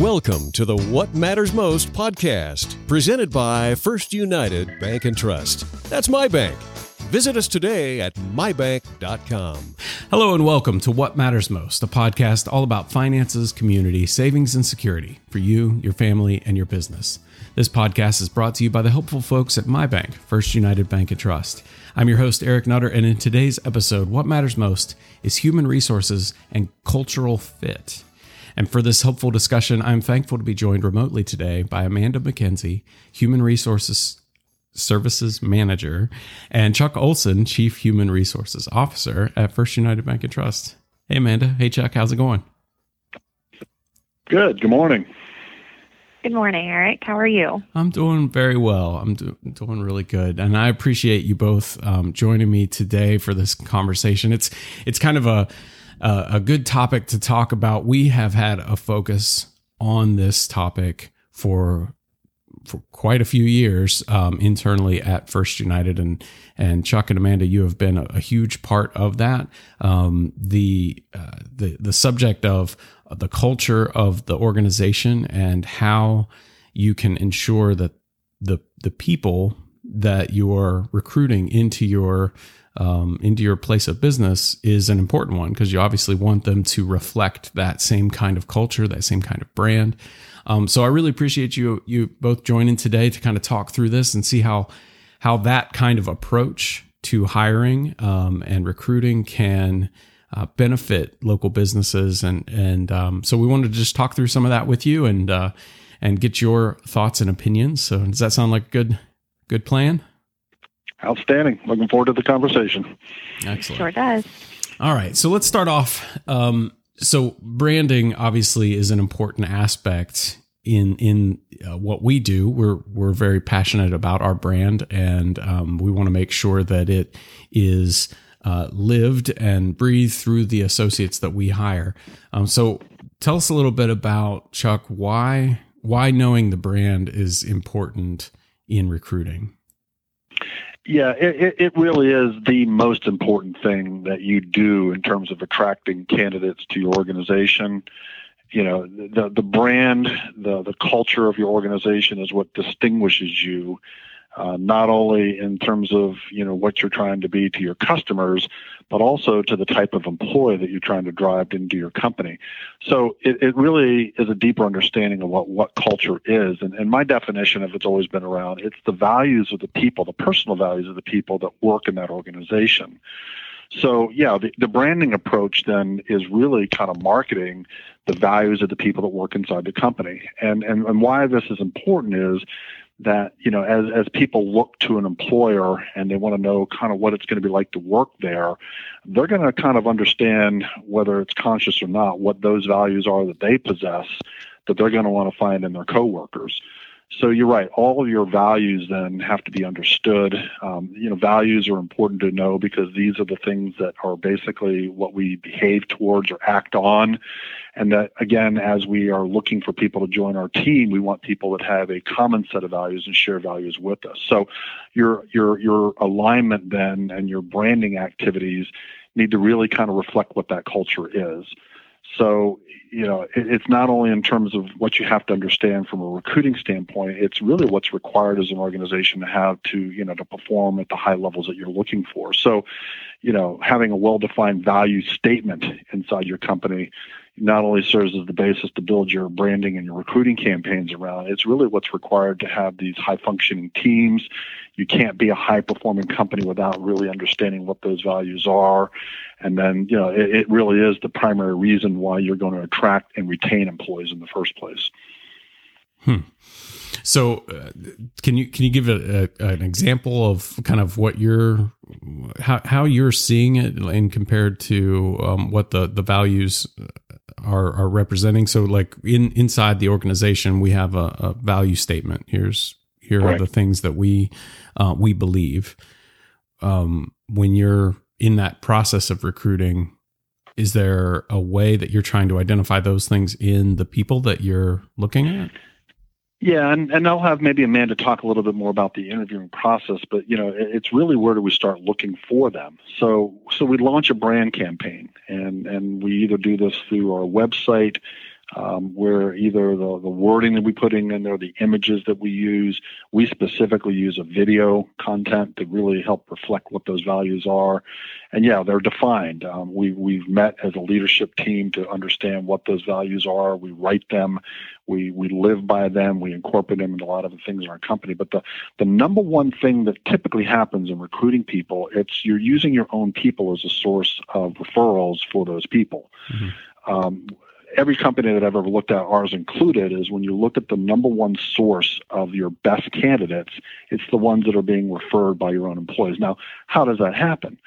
Welcome to the What Matters Most podcast, presented by First United Bank and Trust. That's my bank. Visit us today at mybank.com. Hello and welcome to What Matters Most, a podcast all about finances, community, savings, and security for you, your family, and your business. This podcast is brought to you by the helpful folks at my bank, First United Bank and Trust. I'm your host, Eric Nutter, and in today's episode, what matters most is human resources and cultural fit. And for this helpful discussion, I'm thankful to be joined remotely today by Amanda McKenzie, Human Resources Services Manager, and Chuck Olsson, Chief Human Resources Officer at First United Bank and Trust. Hey, Amanda. Hey, Chuck. How's it going? Good. Good morning. Good morning, Eric. How are you? I'm doing very well. I'm do- doing really good, and I appreciate you both um, joining me today for this conversation. It's it's kind of a uh, a good topic to talk about. We have had a focus on this topic for for quite a few years um, internally at First United, and and Chuck and Amanda, you have been a, a huge part of that. Um, the uh, the the subject of the culture of the organization and how you can ensure that the the people that you are recruiting into your um, into your place of business is an important one because you obviously want them to reflect that same kind of culture, that same kind of brand. Um, so I really appreciate you you both joining today to kind of talk through this and see how how that kind of approach to hiring um, and recruiting can uh, benefit local businesses and and um, so we wanted to just talk through some of that with you and uh, and get your thoughts and opinions. So does that sound like a good good plan? Outstanding. Looking forward to the conversation. Excellent. Sure does. All right. So let's start off. Um, so branding obviously is an important aspect in in uh, what we do. We're we're very passionate about our brand, and um, we want to make sure that it is uh, lived and breathed through the associates that we hire. Um, so tell us a little bit about Chuck. Why why knowing the brand is important in recruiting? Yeah, it, it really is the most important thing that you do in terms of attracting candidates to your organization. You know, the the brand, the the culture of your organization is what distinguishes you uh, not only in terms of you know what you're trying to be to your customers, but also to the type of employee that you're trying to drive into your company. So it, it really is a deeper understanding of what what culture is, and, and my definition of it's always been around it's the values of the people, the personal values of the people that work in that organization. So yeah, the, the branding approach then is really kind of marketing the values of the people that work inside the company. And and, and why this is important is that you know as as people look to an employer and they want to know kind of what it's going to be like to work there they're going to kind of understand whether it's conscious or not what those values are that they possess that they're going to want to find in their coworkers so you're right. All of your values then have to be understood. Um, you know, values are important to know because these are the things that are basically what we behave towards or act on. And that again, as we are looking for people to join our team, we want people that have a common set of values and share values with us. So your your your alignment then and your branding activities need to really kind of reflect what that culture is. So you know, it, it's not only in terms of what you have to understand from a recruiting standpoint, it's really what's required as an organization to have to, you know, to perform at the high levels that you're looking for. So, you know, having a well-defined value statement inside your company not only serves as the basis to build your branding and your recruiting campaigns around, it's really what's required to have these high functioning teams. You can't be a high performing company without really understanding what those values are. And then, you know, it, it really is the primary reason why you're going to attract and retain employees in the first place. Hmm. So, uh, can you can you give a, a, an example of kind of what you're how how you're seeing it and compared to um, what the the values are are representing? So, like in inside the organization, we have a, a value statement. Here's here Correct. are the things that we uh, we believe. Um, when you're in that process of recruiting, is there a way that you're trying to identify those things in the people that you're looking at? Yeah, and, and I'll have maybe Amanda talk a little bit more about the interviewing process, but you know, it's really where do we start looking for them? So so we launch a brand campaign and, and we either do this through our website, um, where either the, the wording that we put in there, the images that we use, we specifically use a video content to really help reflect what those values are. And yeah, they're defined. Um, we, we've met as a leadership team to understand what those values are. We write them, we, we live by them, we incorporate them in a lot of the things in our company. But the, the number one thing that typically happens in recruiting people, it's you're using your own people as a source of referrals for those people. Mm-hmm. Um, every company that I've ever looked at, ours included, is when you look at the number one source of your best candidates, it's the ones that are being referred by your own employees. Now, how does that happen?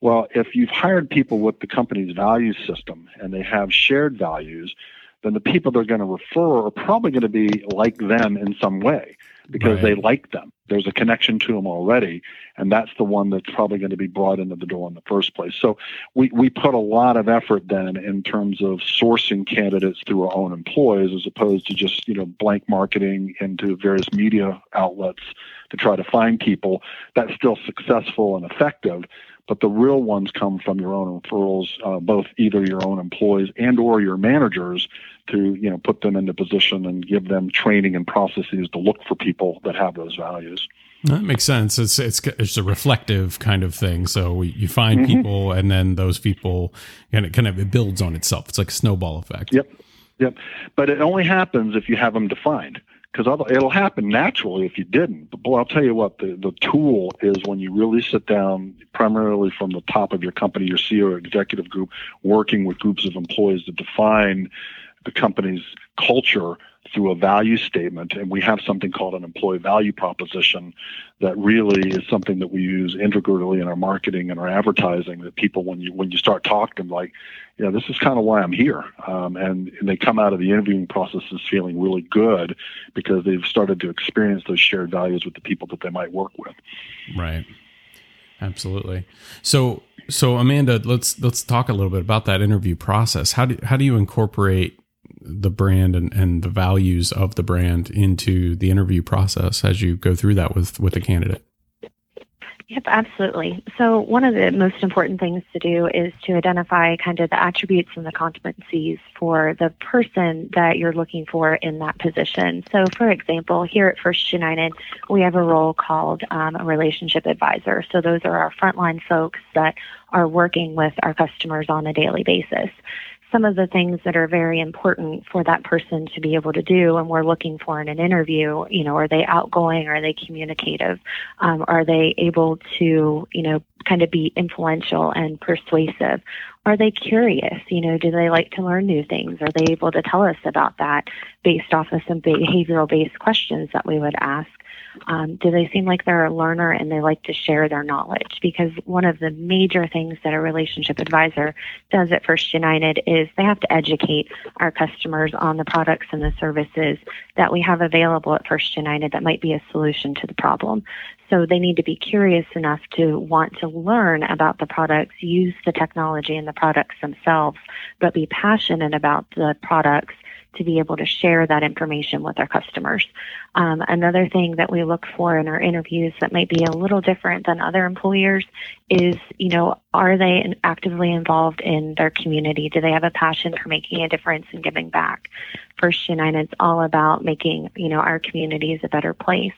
Well, if you've hired people with the company's value system and they have shared values, then the people they're going to refer are probably going to be like them in some way because right. they like them. There's a connection to them already, and that's the one that's probably going to be brought into the door in the first place. So we, we put a lot of effort then in terms of sourcing candidates through our own employees as opposed to just, you know, blank marketing into various media outlets to try to find people. That's still successful and effective, but the real ones come from your own referrals, uh, both either your own employees and or your managers to you know put them into position and give them training and processes to look for people that have those values. That makes sense. It's it's it's a reflective kind of thing. So you find mm-hmm. people, and then those people, and it kind of it builds on itself. It's like a snowball effect. Yep, yep. But it only happens if you have them defined because it'll happen naturally if you didn't. But boy, I'll tell you what, the, the tool is when you really sit down, primarily from the top of your company, your CEO executive group, working with groups of employees to define the company's culture through a value statement. And we have something called an employee value proposition that really is something that we use integrally in our marketing and our advertising that people, when you, when you start talking like, yeah, this is kind of why I'm here. Um, and, and they come out of the interviewing processes feeling really good because they've started to experience those shared values with the people that they might work with. Right. Absolutely. So, so Amanda, let's let's talk a little bit about that interview process. How do how do you incorporate the brand and, and the values of the brand into the interview process as you go through that with with a candidate? Yep, absolutely. So, one of the most important things to do is to identify kind of the attributes and the competencies for the person that you're looking for in that position. So, for example, here at First United, we have a role called um, a relationship advisor. So, those are our frontline folks that are working with our customers on a daily basis some of the things that are very important for that person to be able to do and we're looking for in an interview you know are they outgoing? Are they communicative? Um, are they able to you know kind of be influential and persuasive? Are they curious? You know do they like to learn new things? Are they able to tell us about that based off of some behavioral based questions that we would ask um, do they seem like they're a learner and they like to share their knowledge? Because one of the major things that a relationship advisor does at First United is they have to educate our customers on the products and the services that we have available at First United that might be a solution to the problem. So they need to be curious enough to want to learn about the products, use the technology and the products themselves, but be passionate about the products to be able to share that information with our customers. Um, another thing that we look for in our interviews that might be a little different than other employers is, you know, are they actively involved in their community? Do they have a passion for making a difference and giving back? First United's all about making, you know, our communities a better place.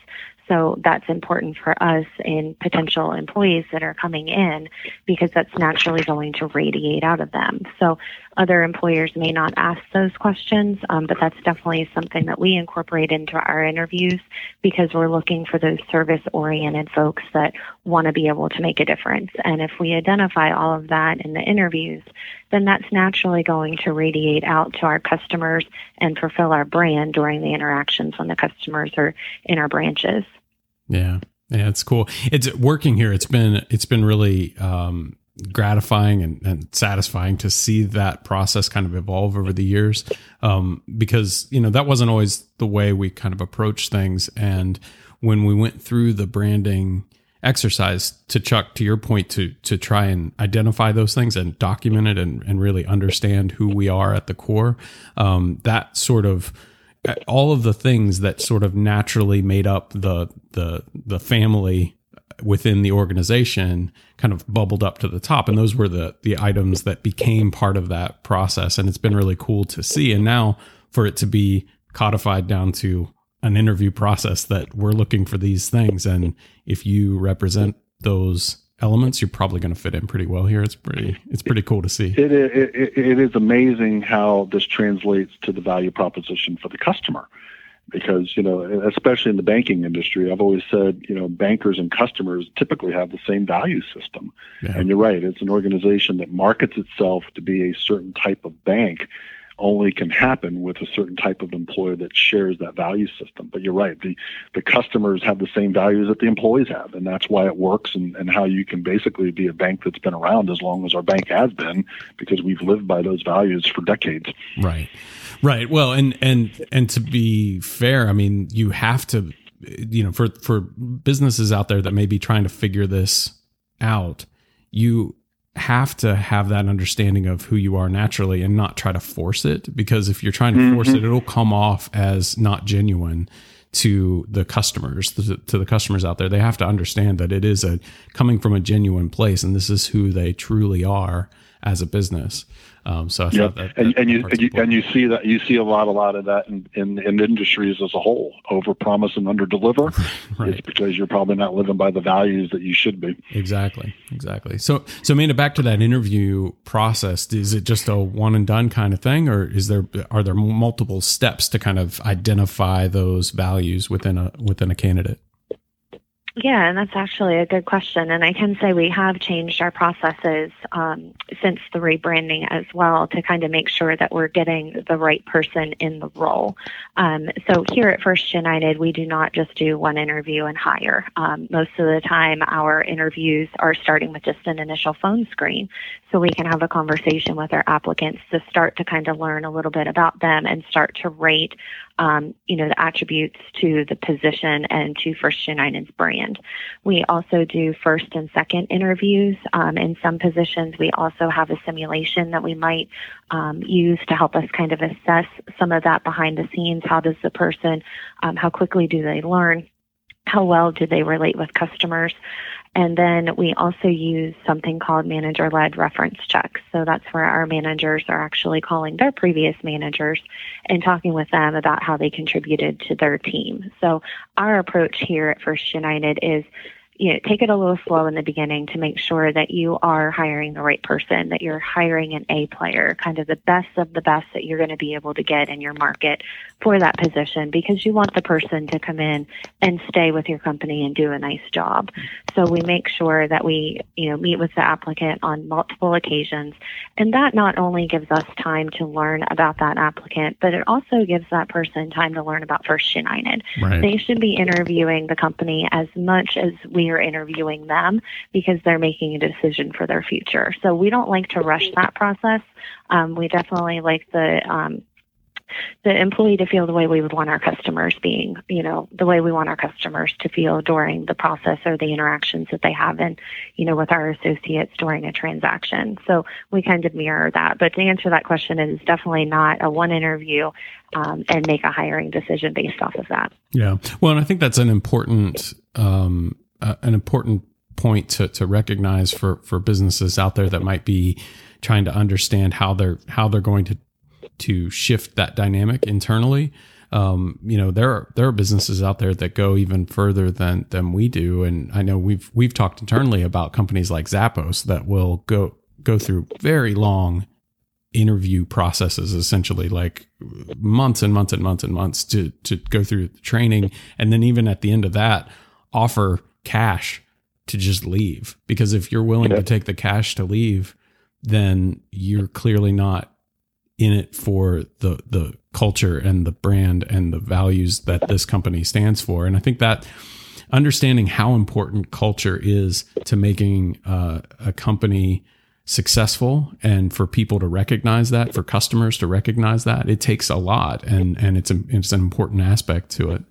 So that's important for us and potential employees that are coming in because that's naturally going to radiate out of them. So other employers may not ask those questions, um, but that's definitely something that we incorporate into our interviews because we're looking for those service oriented folks that want to be able to make a difference. And if we identify all of that in the interviews, then that's naturally going to radiate out to our customers and fulfill our brand during the interactions when the customers are in our branches. Yeah. Yeah, it's cool. It's working here. It's been it's been really um, gratifying and, and, satisfying to see that process kind of evolve over the years. Um, because you know that wasn't always the way we kind of approach things. And when we went through the branding exercise to chuck to your point to to try and identify those things and document it and, and really understand who we are at the core um, that sort of all of the things that sort of naturally made up the the the family within the organization kind of bubbled up to the top and those were the the items that became part of that process and it's been really cool to see and now for it to be codified down to an interview process that we're looking for these things. And if you represent those elements, you're probably going to fit in pretty well here. It's pretty, it's pretty cool to see. It, it, it, it is amazing how this translates to the value proposition for the customer. Because, you know, especially in the banking industry, I've always said, you know, bankers and customers typically have the same value system. Yeah. And you're right, it's an organization that markets itself to be a certain type of bank only can happen with a certain type of employer that shares that value system. But you're right, the, the customers have the same values that the employees have, and that's why it works and, and how you can basically be a bank that's been around as long as our bank has been, because we've lived by those values for decades. Right. Right. Well, and and and to be fair, I mean, you have to you know, for for businesses out there that may be trying to figure this out, you have to have that understanding of who you are naturally and not try to force it because if you're trying to mm-hmm. force it it'll come off as not genuine to the customers to, to the customers out there they have to understand that it is a coming from a genuine place and this is who they truly are as a business um, so I yeah, that, and, and you and you, and you see that you see a lot a lot of that in, in, in industries as a whole. Over promise and under deliver. right. It's because you're probably not living by the values that you should be. Exactly, exactly. So so Amanda, back to that interview process. Is it just a one and done kind of thing, or is there are there multiple steps to kind of identify those values within a within a candidate? Yeah, and that's actually a good question. And I can say we have changed our processes um, since the rebranding as well to kind of make sure that we're getting the right person in the role. Um, so here at First United, we do not just do one interview and hire. Um, most of the time, our interviews are starting with just an initial phone screen. So we can have a conversation with our applicants to start to kind of learn a little bit about them and start to rate um, you know, the attributes to the position and to First United's brand. We also do first and second interviews. Um, in some positions, we also have a simulation that we might um, use to help us kind of assess some of that behind the scenes. How does the person, um, how quickly do they learn? How well do they relate with customers? And then we also use something called manager led reference checks. So that's where our managers are actually calling their previous managers and talking with them about how they contributed to their team. So our approach here at First United is you know, take it a little slow in the beginning to make sure that you are hiring the right person, that you're hiring an A player, kind of the best of the best that you're going to be able to get in your market for that position because you want the person to come in and stay with your company and do a nice job. So we make sure that we, you know, meet with the applicant on multiple occasions. And that not only gives us time to learn about that applicant, but it also gives that person time to learn about First United. Right. They should be interviewing the company as much as we are interviewing them because they're making a decision for their future. So we don't like to rush that process. Um, we definitely like the um, the employee to feel the way we would want our customers being, you know, the way we want our customers to feel during the process or the interactions that they have in, you know, with our associates during a transaction. So we kind of mirror that. But to answer that question, it is definitely not a one interview um, and make a hiring decision based off of that. Yeah. Well, and I think that's an important um, uh, an important point to, to recognize for, for businesses out there that might be trying to understand how they're how they're going to to shift that dynamic internally. Um, you know, there are there are businesses out there that go even further than than we do, and I know we've we've talked internally about companies like Zappos that will go go through very long interview processes essentially like months and months and months and months to to go through the training and then even at the end of that offer cash to just leave. Because if you're willing yeah. to take the cash to leave then you're clearly not in it for the the culture and the brand and the values that this company stands for. And i think that understanding how important culture is to making uh, a company successful and for people to recognize that for customers to recognize that it takes a lot and and it's a, it's an important aspect to it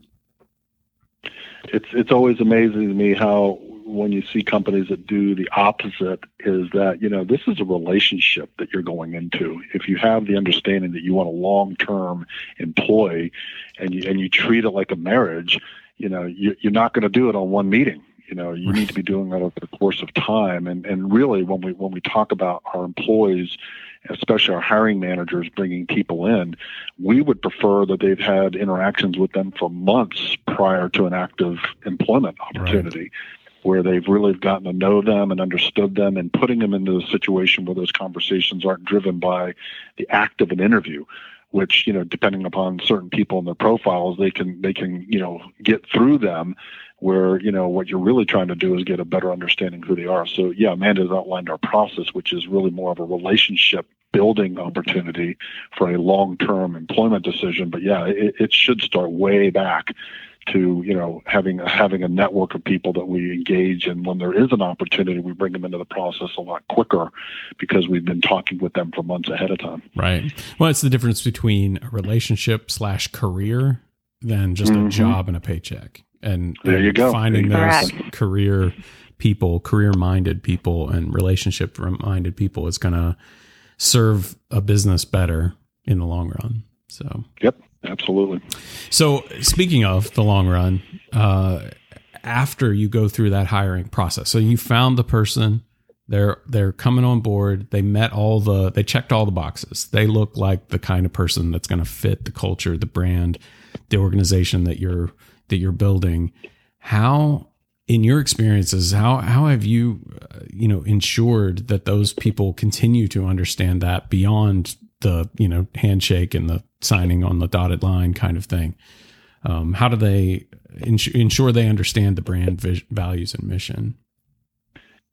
it's it's always amazing to me how when you see companies that do the opposite is that you know this is a relationship that you're going into if you have the understanding that you want a long-term employee and you and you treat it like a marriage you know you, you're not going to do it on one meeting You know, you need to be doing that over the course of time. And and really, when we when we talk about our employees, especially our hiring managers bringing people in, we would prefer that they've had interactions with them for months prior to an active employment opportunity. Right where they've really gotten to know them and understood them and putting them into a situation where those conversations aren't driven by the act of an interview which you know depending upon certain people and their profiles they can they can you know get through them where you know what you're really trying to do is get a better understanding who they are. So yeah amanda's outlined our process which is really more of a relationship building opportunity for a long-term employment decision. But yeah it, it should start way back to you know having having a network of people that we engage and when there is an opportunity we bring them into the process a lot quicker because we've been talking with them for months ahead of time. Right. Well it's the difference between a relationship slash career than just mm-hmm. a job and a paycheck and there you go finding those career people career minded people and relationship minded people is going to serve a business better in the long run so yep Absolutely. So, speaking of the long run, uh, after you go through that hiring process, so you found the person, they're they're coming on board. They met all the, they checked all the boxes. They look like the kind of person that's going to fit the culture, the brand, the organization that you're that you're building. How, in your experiences, how how have you, uh, you know, ensured that those people continue to understand that beyond the you know handshake and the signing on the dotted line kind of thing. Um, how do they ins- ensure they understand the brand vis- values and mission?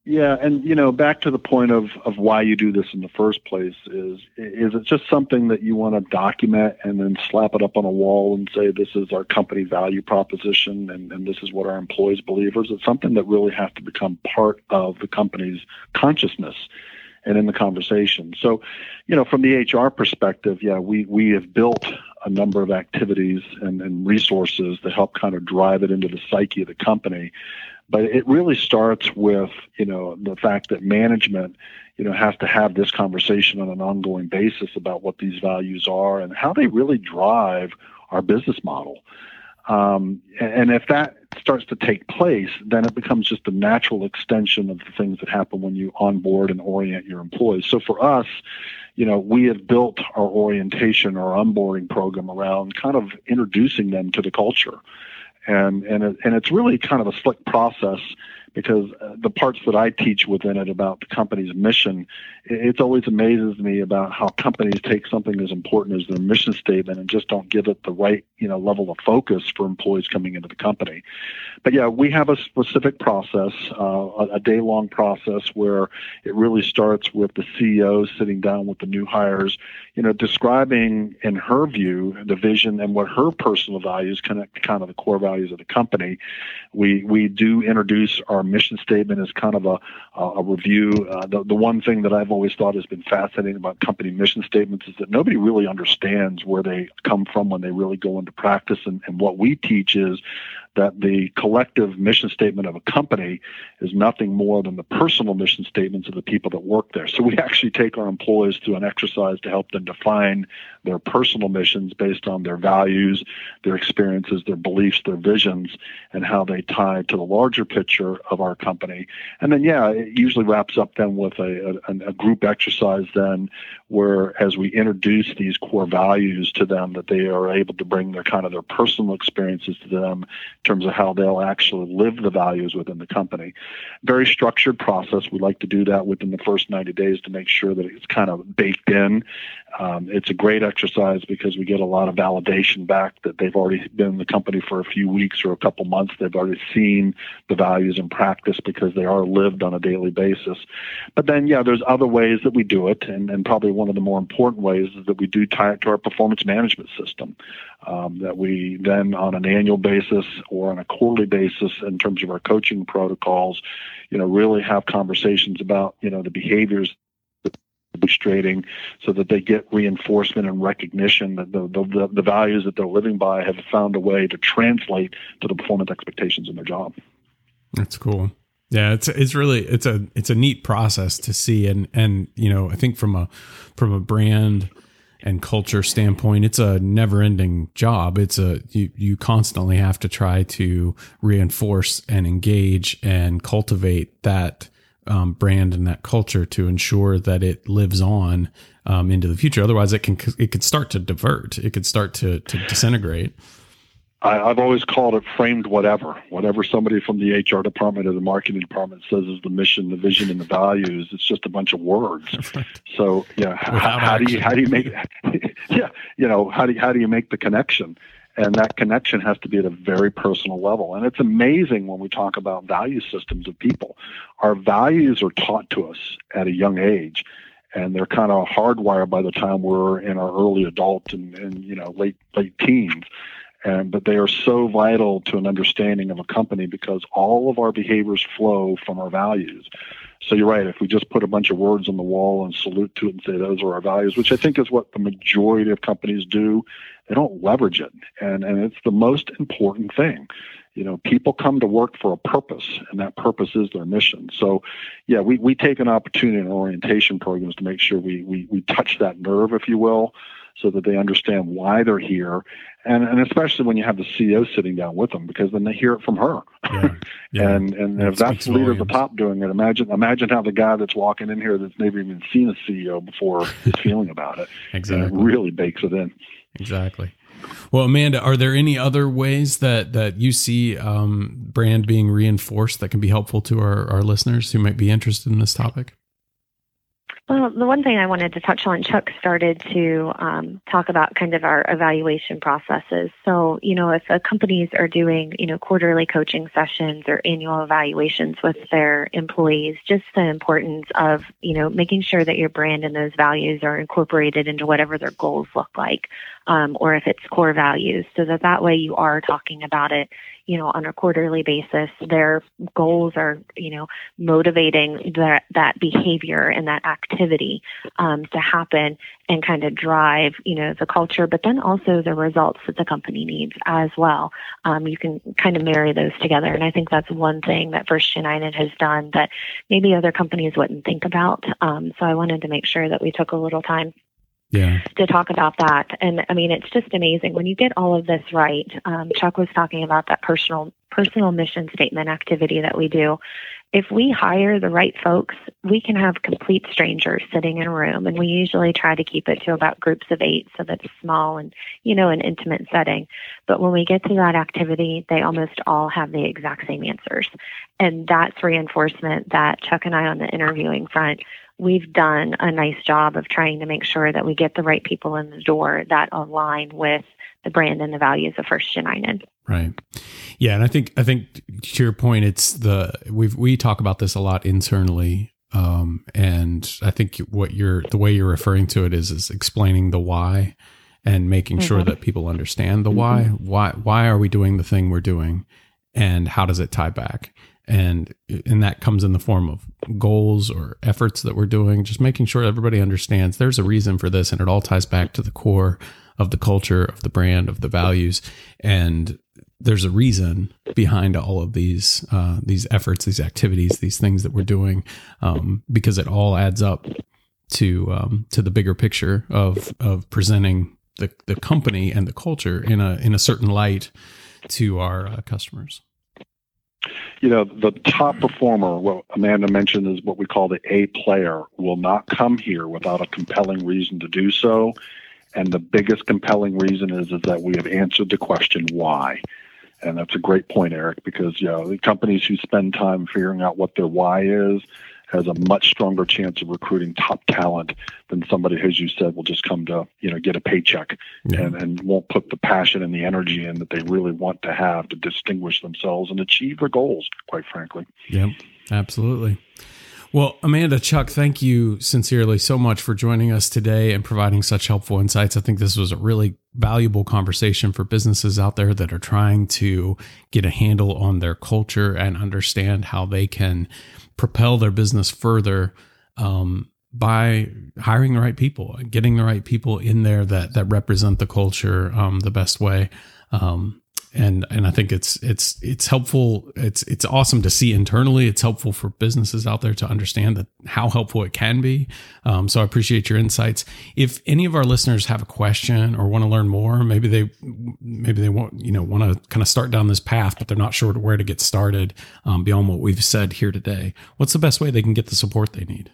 Yeah, and you know, back to the point of of why you do this in the first place is is it just something that you want to document and then slap it up on a wall and say this is our company value proposition and, and this is what our employees believe, or is it something that really has to become part of the company's consciousness? and in the conversation. So, you know, from the HR perspective, yeah, we, we have built a number of activities and, and resources to help kind of drive it into the psyche of the company. But it really starts with, you know, the fact that management, you know, has to have this conversation on an ongoing basis about what these values are and how they really drive our business model. Um, and if that starts to take place, then it becomes just a natural extension of the things that happen when you onboard and orient your employees. So for us, you know, we have built our orientation or onboarding program around kind of introducing them to the culture. And, and, it, and it's really kind of a slick process because uh, the parts that I teach within it about the company's mission, it, always amazes me about how companies take something as important as their mission statement and just don't give it the right, you know, level of focus for employees coming into the company. But yeah, we have a specific process, uh, a, day long process where it really starts with the CEO sitting down with the new hires, you know, describing in her view the vision and what her personal values connect to kind of the core values of the company. We we do introduce our mission statement is kind of a a review. Uh, the the one thing that I've always thought has been fascinating about company mission statements is that nobody really understands where they come from when they really go into practice. And, and what we teach is that the collective mission statement of a company is nothing more than the personal mission statements of the people that work there. So we actually take our employees through an exercise to help them define their personal missions based on their values, their experiences, their beliefs, their visions, and how they tie to the larger picture of our company. And then, yeah, it usually wraps up then with a, a, a group exercise then where as we introduce these core values to them that they are able to bring their kind of their personal experiences to them terms of how they'll actually live the values within the company. Very structured process. We like to do that within the first 90 days to make sure that it's kind of baked in. Um, it's a great exercise because we get a lot of validation back that they've already been in the company for a few weeks or a couple months. They've already seen the values in practice because they are lived on a daily basis. But then, yeah, there's other ways that we do it, and, and probably one of the more important ways is that we do tie it to our performance management system. Um, that we then, on an annual basis or on a quarterly basis, in terms of our coaching protocols, you know, really have conversations about you know the behaviors demonstrating so that they get reinforcement and recognition that the, the, the values that they're living by have found a way to translate to the performance expectations in their job. That's cool. Yeah, it's it's really it's a it's a neat process to see and and you know I think from a from a brand and culture standpoint, it's a never ending job. It's a, you, you constantly have to try to reinforce and engage and cultivate that um, brand and that culture to ensure that it lives on um, into the future. Otherwise, it can it could start to divert. It could start to to disintegrate. I, I've always called it framed whatever. Whatever somebody from the HR department or the marketing department says is the mission, the vision, and the values. It's just a bunch of words. Right. So yeah, how, how do you how do you make yeah you know how do you, how do you make the connection? And that connection has to be at a very personal level. And it's amazing when we talk about value systems of people. Our values are taught to us at a young age, and they're kind of hardwired by the time we're in our early adult and, and you know late late teens. And, but they are so vital to an understanding of a company because all of our behaviors flow from our values. So you're right. If we just put a bunch of words on the wall and salute to it and say those are our values, which I think is what the majority of companies do, they don't leverage it. And, and it's the most important thing. You know, people come to work for a purpose, and that purpose is their mission. So, yeah, we, we take an opportunity in orientation programs to make sure we, we, we touch that nerve, if you will, so that they understand why they're here. And, and especially when you have the CEO sitting down with them, because then they hear it from her. Yeah, yeah. and and if that's the leader at the top doing it, imagine imagine how the guy that's walking in here that's never even seen a CEO before is feeling about it. Exactly, and it really bakes it in. Exactly. Well, Amanda, are there any other ways that that you see um, brand being reinforced that can be helpful to our, our listeners who might be interested in this topic? Well, the one thing I wanted to touch on, Chuck started to um, talk about kind of our evaluation processes. So, you know, if companies are doing, you know, quarterly coaching sessions or annual evaluations with their employees, just the importance of, you know, making sure that your brand and those values are incorporated into whatever their goals look like, um, or if it's core values, so that that way you are talking about it you know, on a quarterly basis, their goals are, you know, motivating that that behavior and that activity um, to happen and kind of drive, you know, the culture, but then also the results that the company needs as well. Um, you can kind of marry those together, and I think that's one thing that First United has done that maybe other companies wouldn't think about. Um, so I wanted to make sure that we took a little time yeah. to talk about that. And I mean, it's just amazing when you get all of this right. Um, Chuck was talking about that personal personal mission statement activity that we do. If we hire the right folks, we can have complete strangers sitting in a room, and we usually try to keep it to about groups of eight, so that it's small and you know an intimate setting. But when we get to that activity, they almost all have the exact same answers, and that's reinforcement that Chuck and I on the interviewing front we've done a nice job of trying to make sure that we get the right people in the door that align with the brand and the values of First United. Right. Yeah, and I think I think to your point, it's the we we talk about this a lot internally, um, and I think what you're the way you're referring to it is is explaining the why and making mm-hmm. sure that people understand the why. Mm-hmm. Why why are we doing the thing we're doing, and how does it tie back? And and that comes in the form of goals or efforts that we're doing just making sure everybody understands there's a reason for this and it all ties back to the core of the culture of the brand of the values. And there's a reason behind all of these uh, these efforts these activities these things that we're doing um, because it all adds up to um, to the bigger picture of of presenting the, the company and the culture in a in a certain light to our uh, customers you know, the top performer, what Amanda mentioned is what we call the A player, will not come here without a compelling reason to do so. And the biggest compelling reason is, is that we have answered the question why. And that's a great point, Eric, because you know, the companies who spend time figuring out what their why is has a much stronger chance of recruiting top talent than somebody, who, as you said, will just come to you know get a paycheck yeah. and, and won't put the passion and the energy in that they really want to have to distinguish themselves and achieve their goals. Quite frankly. Yep, absolutely. Well, Amanda, Chuck, thank you sincerely so much for joining us today and providing such helpful insights. I think this was a really valuable conversation for businesses out there that are trying to get a handle on their culture and understand how they can propel their business further um, by hiring the right people, getting the right people in there that that represent the culture um, the best way. Um, and and I think it's it's it's helpful. It's it's awesome to see internally. It's helpful for businesses out there to understand that how helpful it can be. Um, so I appreciate your insights. If any of our listeners have a question or want to learn more, maybe they maybe they want you know want to kind of start down this path, but they're not sure where to get started um, beyond what we've said here today. What's the best way they can get the support they need?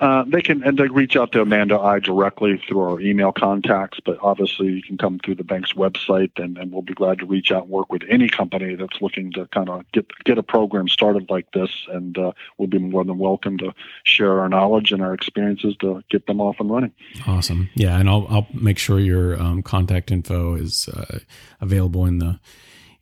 Uh, they can and they reach out to Amanda I directly through our email contacts, but obviously you can come through the bank's website, and, and we'll be glad to reach out and work with any company that's looking to kind of get get a program started like this, and uh, we'll be more than welcome to share our knowledge and our experiences to get them off and running. Awesome, yeah, and I'll I'll make sure your um, contact info is uh, available in the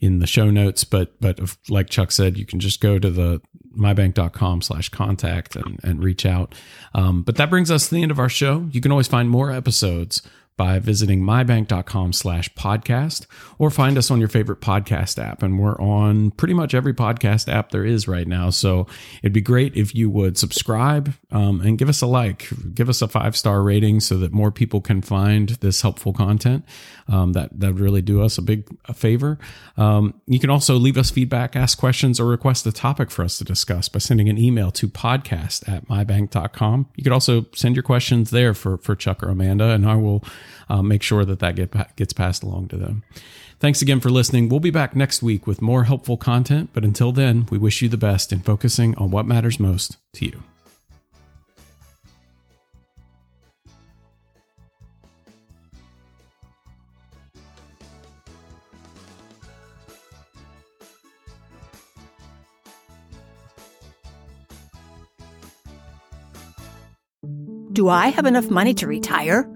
in the show notes. But but like Chuck said, you can just go to the mybank.com slash contact and, and reach out. Um, but that brings us to the end of our show. You can always find more episodes by visiting mybank.com slash podcast or find us on your favorite podcast app. And we're on pretty much every podcast app there is right now. So it'd be great if you would subscribe um, and give us a like, give us a five star rating so that more people can find this helpful content. Um, that, that would really do us a big a favor. Um, you can also leave us feedback, ask questions, or request a topic for us to discuss by sending an email to podcast at mybank.com. You could also send your questions there for, for Chuck or Amanda, and I will uh, make sure that that get, gets passed along to them. Thanks again for listening. We'll be back next week with more helpful content, but until then, we wish you the best in focusing on what matters most to you. Do I have enough money to retire?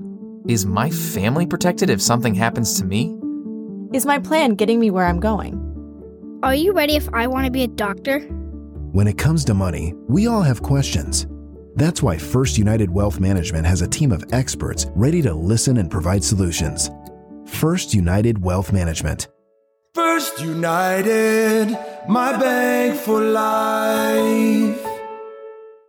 Is my family protected if something happens to me? Is my plan getting me where I'm going? Are you ready if I want to be a doctor? When it comes to money, we all have questions. That's why First United Wealth Management has a team of experts ready to listen and provide solutions. First United Wealth Management. First United, my bank for life.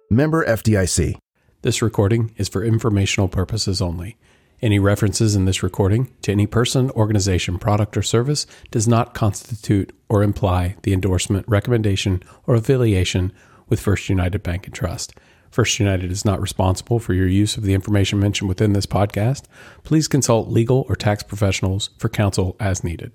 Member FDIC. This recording is for informational purposes only. Any references in this recording to any person, organization, product, or service does not constitute or imply the endorsement, recommendation, or affiliation with First United Bank and Trust. First United is not responsible for your use of the information mentioned within this podcast. Please consult legal or tax professionals for counsel as needed.